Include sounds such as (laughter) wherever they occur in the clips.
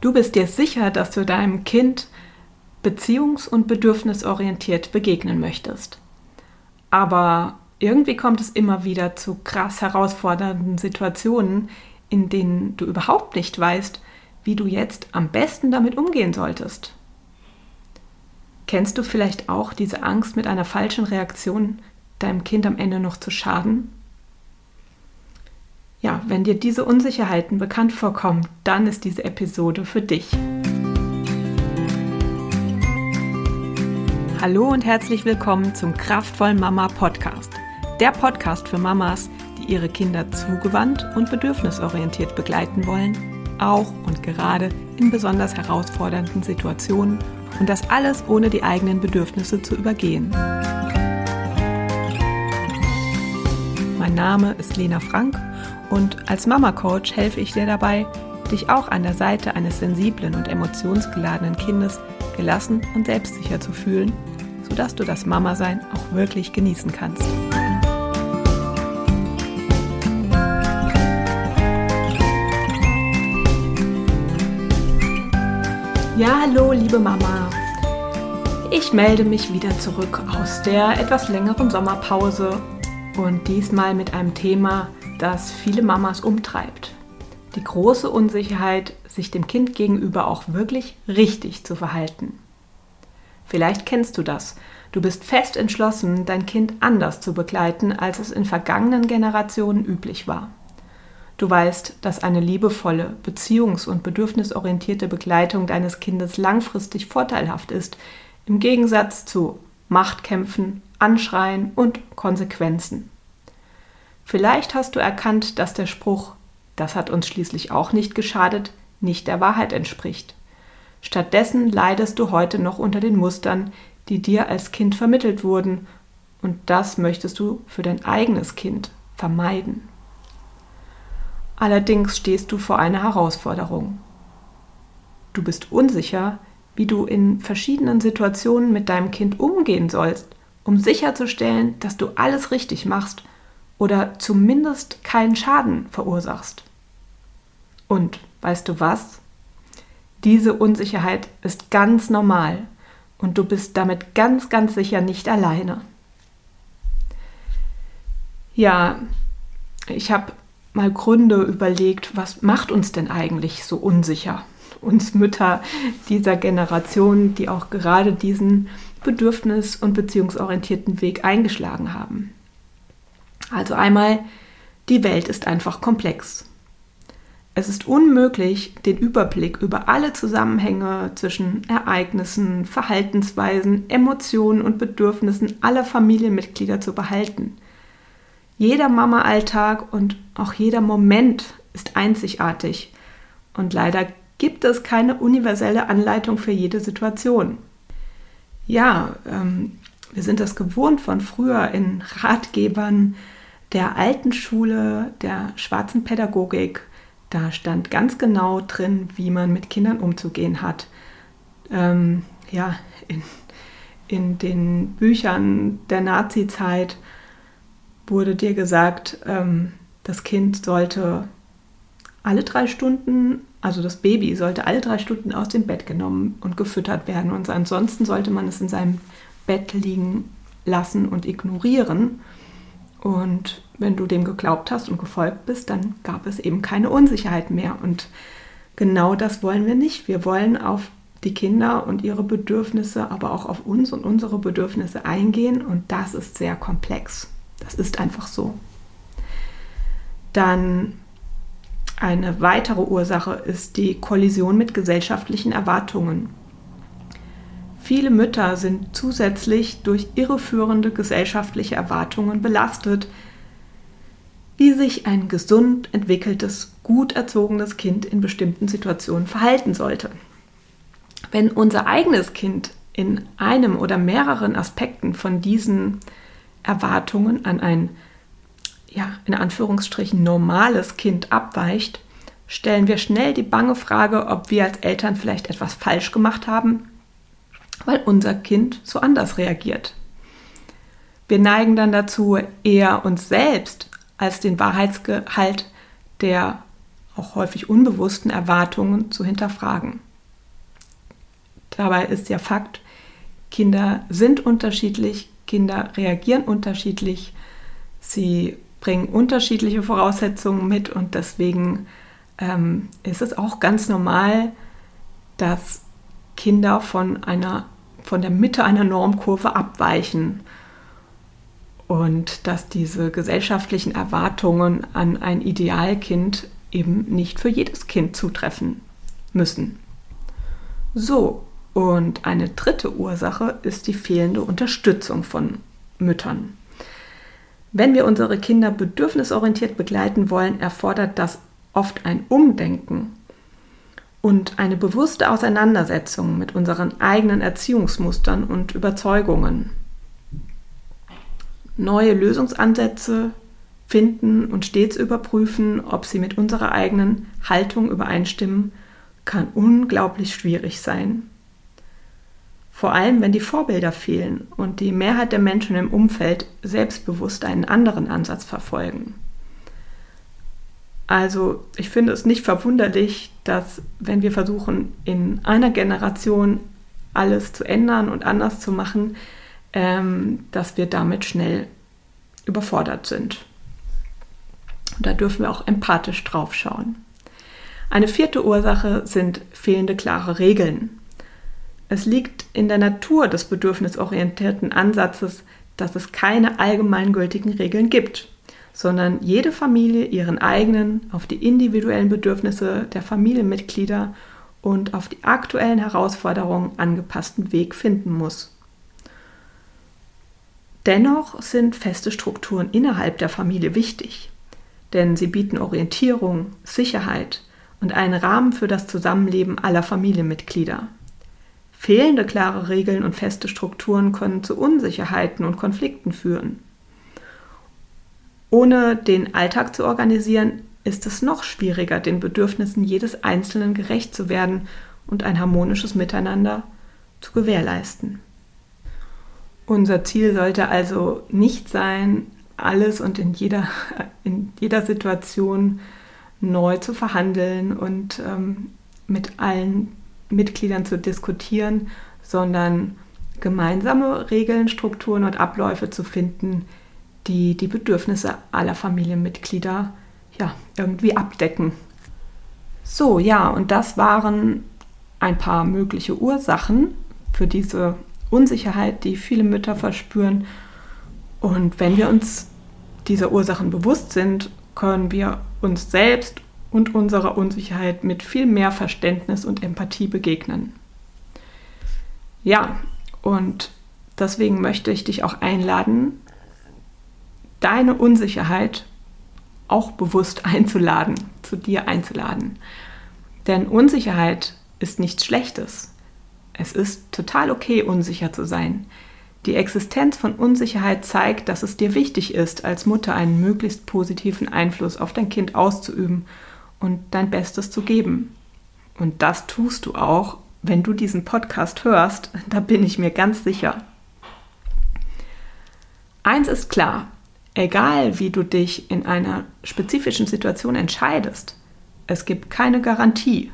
Du bist dir sicher, dass du deinem Kind beziehungs- und bedürfnisorientiert begegnen möchtest. Aber irgendwie kommt es immer wieder zu krass herausfordernden Situationen, in denen du überhaupt nicht weißt, wie du jetzt am besten damit umgehen solltest. Kennst du vielleicht auch diese Angst, mit einer falschen Reaktion deinem Kind am Ende noch zu schaden? Ja, wenn dir diese Unsicherheiten bekannt vorkommen, dann ist diese Episode für dich. Hallo und herzlich willkommen zum Kraftvoll Mama Podcast. Der Podcast für Mamas, die ihre Kinder zugewandt und bedürfnisorientiert begleiten wollen, auch und gerade in besonders herausfordernden Situationen und das alles ohne die eigenen Bedürfnisse zu übergehen. Mein Name ist Lena Frank und als Mama Coach helfe ich dir dabei, dich auch an der Seite eines sensiblen und emotionsgeladenen Kindes gelassen und selbstsicher zu fühlen, sodass du das Mama-Sein auch wirklich genießen kannst. Ja, hallo, liebe Mama. Ich melde mich wieder zurück aus der etwas längeren Sommerpause und diesmal mit einem Thema, das viele Mamas umtreibt. Die große Unsicherheit, sich dem Kind gegenüber auch wirklich richtig zu verhalten. Vielleicht kennst du das. Du bist fest entschlossen, dein Kind anders zu begleiten, als es in vergangenen Generationen üblich war. Du weißt, dass eine liebevolle, beziehungs- und bedürfnisorientierte Begleitung deines Kindes langfristig vorteilhaft ist, im Gegensatz zu Machtkämpfen, Anschreien und Konsequenzen. Vielleicht hast du erkannt, dass der Spruch, das hat uns schließlich auch nicht geschadet, nicht der Wahrheit entspricht. Stattdessen leidest du heute noch unter den Mustern, die dir als Kind vermittelt wurden, und das möchtest du für dein eigenes Kind vermeiden. Allerdings stehst du vor einer Herausforderung. Du bist unsicher, wie du in verschiedenen Situationen mit deinem Kind umgehen sollst, um sicherzustellen, dass du alles richtig machst oder zumindest keinen Schaden verursachst. Und weißt du was? Diese Unsicherheit ist ganz normal und du bist damit ganz, ganz sicher nicht alleine. Ja, ich habe mal Gründe überlegt, was macht uns denn eigentlich so unsicher? Uns Mütter dieser Generation, die auch gerade diesen bedürfnis- und beziehungsorientierten Weg eingeschlagen haben. Also einmal, die Welt ist einfach komplex. Es ist unmöglich, den Überblick über alle Zusammenhänge zwischen Ereignissen, Verhaltensweisen, Emotionen und Bedürfnissen aller Familienmitglieder zu behalten – jeder Mama-Alltag und auch jeder Moment ist einzigartig. Und leider gibt es keine universelle Anleitung für jede Situation. Ja, ähm, wir sind das gewohnt von früher in Ratgebern der alten Schule, der schwarzen Pädagogik. Da stand ganz genau drin, wie man mit Kindern umzugehen hat. Ähm, ja, in, in den Büchern der Nazi-Zeit wurde dir gesagt, ähm, das Kind sollte alle drei Stunden, also das Baby sollte alle drei Stunden aus dem Bett genommen und gefüttert werden. Und ansonsten sollte man es in seinem Bett liegen lassen und ignorieren. Und wenn du dem geglaubt hast und gefolgt bist, dann gab es eben keine Unsicherheit mehr. Und genau das wollen wir nicht. Wir wollen auf die Kinder und ihre Bedürfnisse, aber auch auf uns und unsere Bedürfnisse eingehen. Und das ist sehr komplex. Das ist einfach so. Dann eine weitere Ursache ist die Kollision mit gesellschaftlichen Erwartungen. Viele Mütter sind zusätzlich durch irreführende gesellschaftliche Erwartungen belastet, wie sich ein gesund entwickeltes, gut erzogenes Kind in bestimmten Situationen verhalten sollte. Wenn unser eigenes Kind in einem oder mehreren Aspekten von diesen Erwartungen an ein, ja, in Anführungsstrichen normales Kind abweicht, stellen wir schnell die bange Frage, ob wir als Eltern vielleicht etwas falsch gemacht haben, weil unser Kind so anders reagiert. Wir neigen dann dazu, eher uns selbst als den Wahrheitsgehalt der auch häufig unbewussten Erwartungen zu hinterfragen. Dabei ist ja Fakt, Kinder sind unterschiedlich, Kinder reagieren unterschiedlich, sie bringen unterschiedliche Voraussetzungen mit und deswegen ähm, ist es auch ganz normal, dass Kinder von einer von der Mitte einer Normkurve abweichen und dass diese gesellschaftlichen Erwartungen an ein Idealkind eben nicht für jedes Kind zutreffen müssen. So, und eine dritte Ursache ist die fehlende Unterstützung von Müttern. Wenn wir unsere Kinder bedürfnisorientiert begleiten wollen, erfordert das oft ein Umdenken und eine bewusste Auseinandersetzung mit unseren eigenen Erziehungsmustern und Überzeugungen. Neue Lösungsansätze finden und stets überprüfen, ob sie mit unserer eigenen Haltung übereinstimmen, kann unglaublich schwierig sein. Vor allem, wenn die Vorbilder fehlen und die Mehrheit der Menschen im Umfeld selbstbewusst einen anderen Ansatz verfolgen. Also ich finde es nicht verwunderlich, dass wenn wir versuchen, in einer Generation alles zu ändern und anders zu machen, ähm, dass wir damit schnell überfordert sind. Und da dürfen wir auch empathisch drauf schauen. Eine vierte Ursache sind fehlende klare Regeln. Es liegt in der Natur des bedürfnisorientierten Ansatzes, dass es keine allgemeingültigen Regeln gibt sondern jede Familie ihren eigenen, auf die individuellen Bedürfnisse der Familienmitglieder und auf die aktuellen Herausforderungen angepassten Weg finden muss. Dennoch sind feste Strukturen innerhalb der Familie wichtig, denn sie bieten Orientierung, Sicherheit und einen Rahmen für das Zusammenleben aller Familienmitglieder. Fehlende klare Regeln und feste Strukturen können zu Unsicherheiten und Konflikten führen. Ohne den Alltag zu organisieren, ist es noch schwieriger, den Bedürfnissen jedes Einzelnen gerecht zu werden und ein harmonisches Miteinander zu gewährleisten. Unser Ziel sollte also nicht sein, alles und in jeder, (laughs) in jeder Situation neu zu verhandeln und ähm, mit allen Mitgliedern zu diskutieren, sondern gemeinsame Regeln, Strukturen und Abläufe zu finden, die die Bedürfnisse aller Familienmitglieder ja, irgendwie abdecken. So, ja, und das waren ein paar mögliche Ursachen für diese Unsicherheit, die viele Mütter verspüren. Und wenn wir uns dieser Ursachen bewusst sind, können wir uns selbst und unserer Unsicherheit mit viel mehr Verständnis und Empathie begegnen. Ja, und deswegen möchte ich dich auch einladen, deine Unsicherheit auch bewusst (laughs) einzuladen, zu dir einzuladen. Denn Unsicherheit ist nichts Schlechtes. Es ist total okay, unsicher zu sein. Die Existenz von Unsicherheit zeigt, dass es dir wichtig ist, als Mutter einen möglichst positiven Einfluss auf dein Kind auszuüben und dein Bestes zu geben. Und das tust du auch, wenn du diesen Podcast hörst, (laughs) da bin ich mir ganz sicher. Eins ist klar, Egal wie du dich in einer spezifischen Situation entscheidest, es gibt keine Garantie.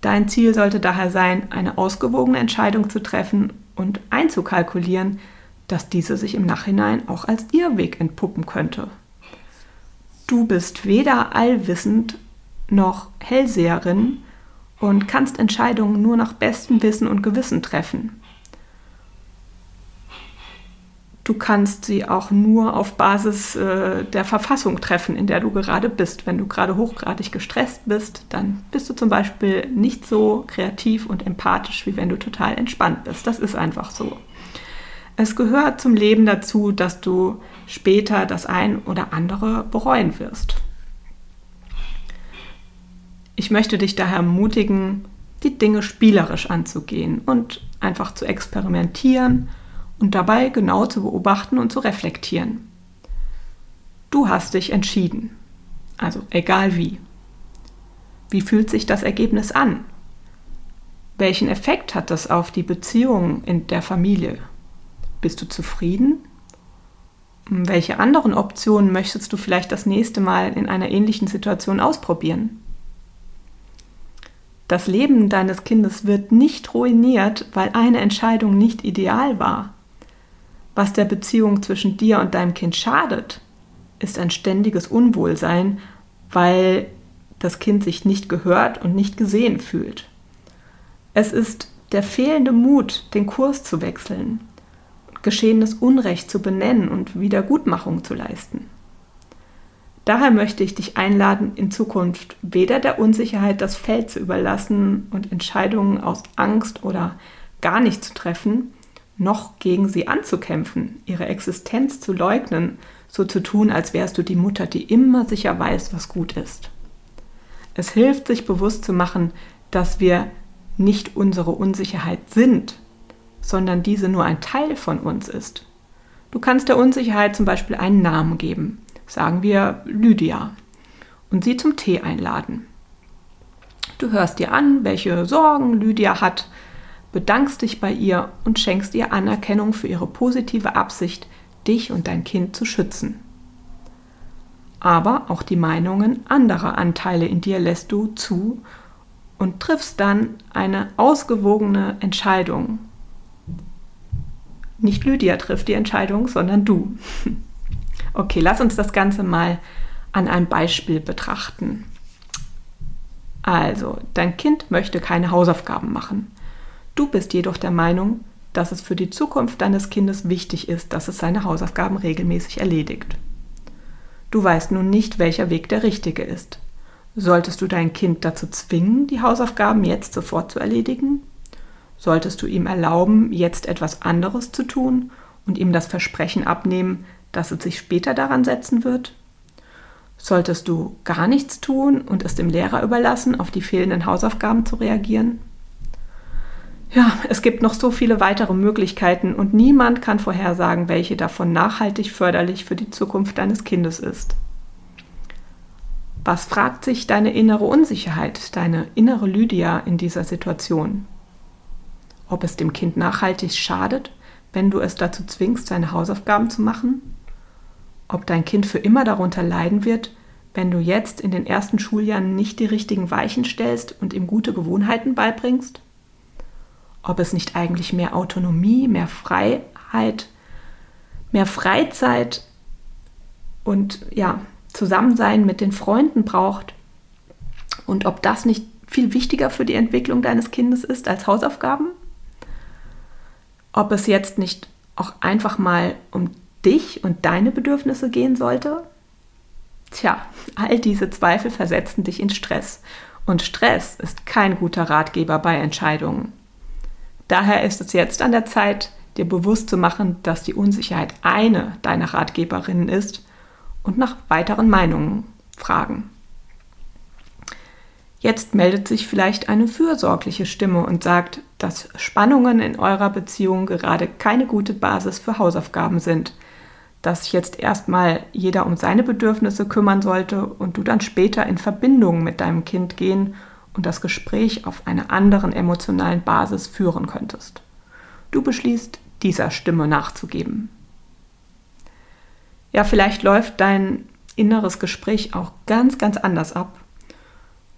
Dein Ziel sollte daher sein, eine ausgewogene Entscheidung zu treffen und einzukalkulieren, dass diese sich im Nachhinein auch als Irrweg entpuppen könnte. Du bist weder allwissend noch Hellseherin und kannst Entscheidungen nur nach bestem Wissen und Gewissen treffen. Du kannst sie auch nur auf Basis äh, der Verfassung treffen, in der du gerade bist. Wenn du gerade hochgradig gestresst bist, dann bist du zum Beispiel nicht so kreativ und empathisch, wie wenn du total entspannt bist. Das ist einfach so. Es gehört zum Leben dazu, dass du später das ein oder andere bereuen wirst. Ich möchte dich daher ermutigen, die Dinge spielerisch anzugehen und einfach zu experimentieren und dabei genau zu beobachten und zu reflektieren. Du hast dich entschieden, also egal wie. Wie fühlt sich das Ergebnis an? Welchen Effekt hat das auf die Beziehung in der Familie? Bist du zufrieden Welche anderen Optionen möchtest du vielleicht das nächste Mal in einer ähnlichen Situation ausprobieren? Das Leben deines Kindes wird nicht ruiniert, weil eine Entscheidung nicht ideal war. Was der Beziehung zwischen dir und deinem Kind schadet, ist ein ständiges Unwohlsein, weil das Kind sich nicht gehört und nicht gesehen fühlt. Es ist der fehlende Mut, den Kurs zu wechseln, geschehenes Unrecht zu benennen und Wiedergutmachung zu leisten. Daher möchte ich dich einladen, in Zukunft weder der Unsicherheit das Feld zu überlassen und Entscheidungen aus Angst oder gar nicht zu treffen, noch gegen sie anzukämpfen, ihre Existenz zu leugnen, so zu tun, als wärst du die Mutter, die immer sicher weiß, was gut ist. Es hilft, sich bewusst zu machen, dass wir nicht unsere Unsicherheit sind, sondern diese nur ein Teil von uns ist. Du kannst der Unsicherheit zum Beispiel einen Namen geben, sagen wir Lydia, und sie zum Tee einladen. Du hörst dir an, welche Sorgen Lydia hat, bedankst dich bei ihr und schenkst ihr Anerkennung für ihre positive Absicht, dich und dein Kind zu schützen. Aber auch die Meinungen anderer Anteile in dir lässt du zu und triffst dann eine ausgewogene Entscheidung. Nicht Lydia trifft die Entscheidung, sondern du. (laughs) Okay, lass uns das Ganze mal an einem Beispiel betrachten. Also, dein Kind möchte keine Hausaufgaben machen. Du bist jedoch der Meinung, dass es für die Zukunft deines Kindes wichtig ist, dass es seine Hausaufgaben regelmäßig erledigt. Du weißt nun nicht, welcher Weg der richtige ist. Solltest du dein Kind dazu zwingen, die Hausaufgaben jetzt sofort zu erledigen? Solltest du ihm erlauben, jetzt etwas anderes zu tun und ihm das Versprechen abnehmen, dass es sich später daran setzen wird? Solltest du gar nichts tun und es dem Lehrer überlassen, auf die fehlenden Hausaufgaben zu reagieren? Ja, es gibt noch so viele weitere Möglichkeiten und niemand kann vorhersagen, welche davon nachhaltig förderlich für die Zukunft deines Kindes ist. Was fragt sich deine innere Unsicherheit, deine innere Lydia in dieser Situation? Ob es dem Kind nachhaltig schadet, wenn du es dazu zwingst, seine Hausaufgaben zu machen? Ob dein Kind für immer darunter leiden wird, wenn du jetzt in den ersten Schuljahren nicht die richtigen Weichen stellst und ihm gute Gewohnheiten beibringst? Ob es nicht eigentlich mehr Autonomie, mehr Freiheit, mehr Freizeit und ja, Zusammensein mit den Freunden braucht und ob das nicht viel wichtiger für die Entwicklung deines Kindes ist als Hausaufgaben? Ob es jetzt nicht auch einfach mal um dich und deine Bedürfnisse gehen sollte? Tja, all diese Zweifel versetzen dich in Stress. Und Stress ist kein guter Ratgeber bei Entscheidungen. Daher ist es jetzt an der Zeit, dir bewusst zu machen, dass die Unsicherheit eine deiner Ratgeberinnen ist und nach weiteren Meinungen fragen. Jetzt meldet sich vielleicht eine fürsorgliche Stimme und sagt, dass Spannungen in eurer Beziehung gerade keine gute Basis für Hausaufgaben sind, dass sich jetzt erstmal jeder um seine Bedürfnisse kümmern sollte und du dann später in Verbindung mit deinem Kind gehen und das Gespräch auf einer anderen emotionalen Basis führen könntest. Du beschließt, dieser Stimme nachzugeben ja, vielleicht läuft dein inneres Gespräch auch ganz, ganz anders ab.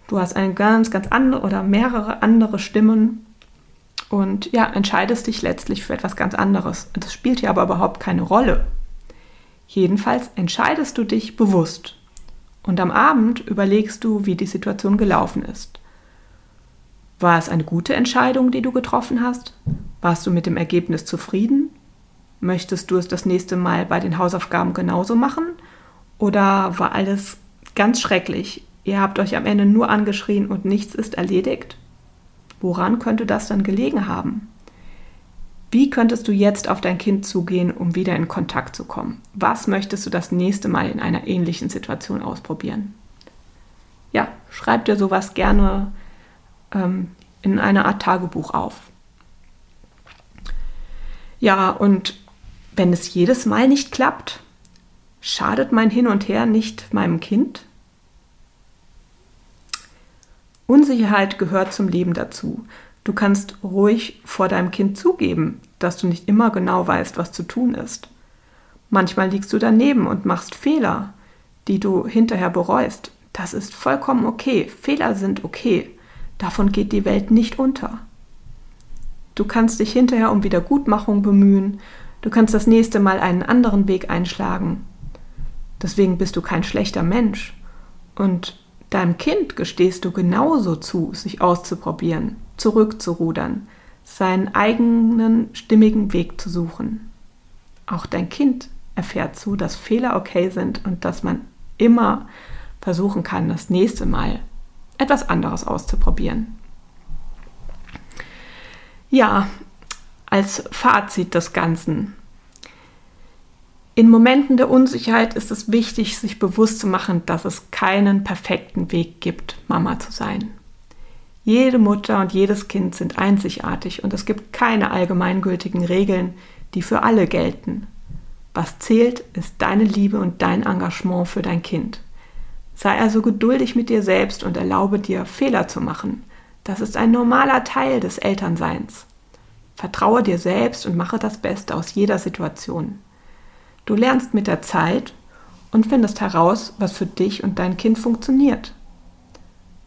Du hast eine ganz, ganz andere oder mehrere andere Stimmen und ja, entscheidest dich letztlich für etwas ganz anderes. Das spielt hier aber überhaupt keine Rolle. Jedenfalls entscheidest du dich bewusst und am Abend überlegst du, wie die Situation gelaufen ist. War es eine gute Entscheidung, die du getroffen hast? Warst du mit dem Ergebnis zufrieden? Möchtest du es das nächste Mal bei den Hausaufgaben genauso machen? Oder war alles ganz schrecklich? Ihr habt euch am Ende nur angeschrien und nichts ist erledigt? Woran könnte das dann gelegen haben? Wie könntest du jetzt auf dein Kind zugehen, um wieder in Kontakt zu kommen? Was möchtest du das nächste Mal in einer ähnlichen Situation ausprobieren? Ja, schreib dir sowas gerne ähm, in einer Art Tagebuch auf. Ja, und wenn es jedes Mal nicht klappt, schadet mein Hin und Her nicht meinem Kind? Unsicherheit gehört zum Leben dazu. Du kannst ruhig vor deinem Kind zugeben, dass du nicht immer genau weißt, was zu tun ist. Manchmal liegst du daneben und machst Fehler, die du hinterher bereust. Das ist vollkommen okay. Fehler sind okay. Davon geht die Welt nicht unter. Du kannst dich hinterher um Wiedergutmachung bemühen. Du kannst das nächste Mal einen anderen Weg einschlagen. Deswegen bist du kein schlechter Mensch. Und deinem Kind gestehst du genauso zu, sich auszuprobieren, zurückzurudern, seinen eigenen stimmigen Weg zu suchen. Auch dein Kind erfährt zu, dass Fehler okay sind und dass man immer versuchen kann, das nächste Mal etwas anderes auszuprobieren. Ja, als Fazit des Ganzen. In Momenten der Unsicherheit ist es wichtig, sich bewusst zu machen, dass es keinen perfekten Weg gibt, Mama zu sein. Jede Mutter und jedes Kind sind einzigartig und es gibt keine allgemeingültigen Regeln, die für alle gelten. Was zählt, ist deine Liebe und dein Engagement für dein Kind. Sei also geduldig mit dir selbst und erlaube dir, Fehler zu machen. Das ist ein normaler Teil des Elternseins. Vertraue dir selbst und mache das Beste aus jeder Situation. Du lernst mit der Zeit und findest heraus, was für dich und dein Kind funktioniert.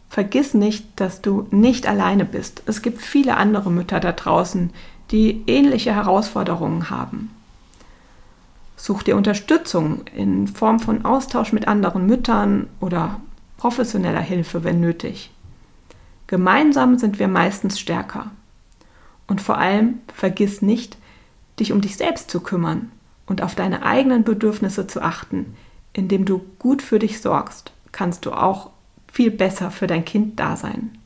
Vergiss nicht, dass du nicht alleine bist. Es gibt viele andere Mütter da draußen, die ähnliche Herausforderungen haben. Such dir Unterstützung in Form von Austausch mit anderen Müttern oder professioneller Hilfe, wenn nötig. Gemeinsam sind wir meistens stärker. Und vor allem vergiss nicht, dich um dich selbst zu kümmern und auf deine eigenen Bedürfnisse zu achten. Indem du gut für dich sorgst, kannst du auch viel besser für dein Kind da sein.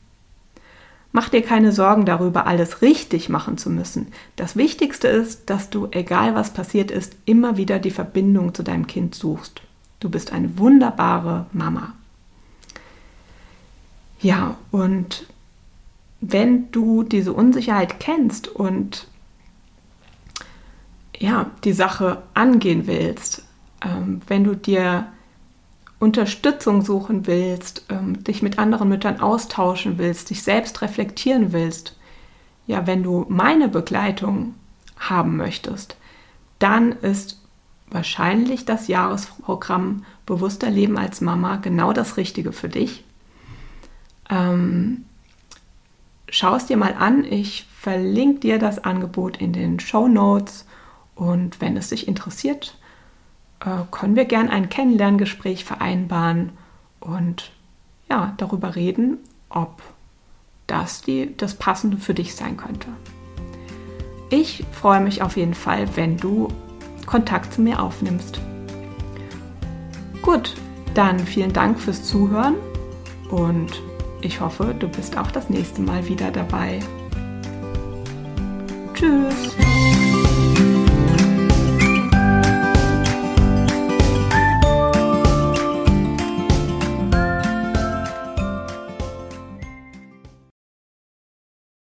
Mach dir keine Sorgen darüber, alles richtig machen zu müssen. Das Wichtigste ist, dass du, egal was passiert ist, immer wieder die Verbindung zu deinem Kind suchst. Du bist eine wunderbare Mama. Ja, und wenn du diese Unsicherheit kennst und ja, die Sache angehen willst, ähm, wenn du dir Unterstützung suchen willst, ähm, dich mit anderen Müttern austauschen willst, dich selbst reflektieren willst, ja, wenn du meine Begleitung haben möchtest, dann ist wahrscheinlich das Jahresprogramm Bewusster Leben als Mama genau das Richtige für dich. Ähm, Schau es dir mal an. Ich verlinke dir das Angebot in den Show Notes und wenn es dich interessiert, äh, können wir gern ein Kennenlerngespräch vereinbaren und ja, darüber reden, ob das die, das Passende für dich sein könnte. Ich freue mich auf jeden Fall, wenn du Kontakt zu mir aufnimmst. Gut, dann vielen Dank fürs Zuhören und ich hoffe, du bist auch das nächste Mal wieder dabei. Tschüss!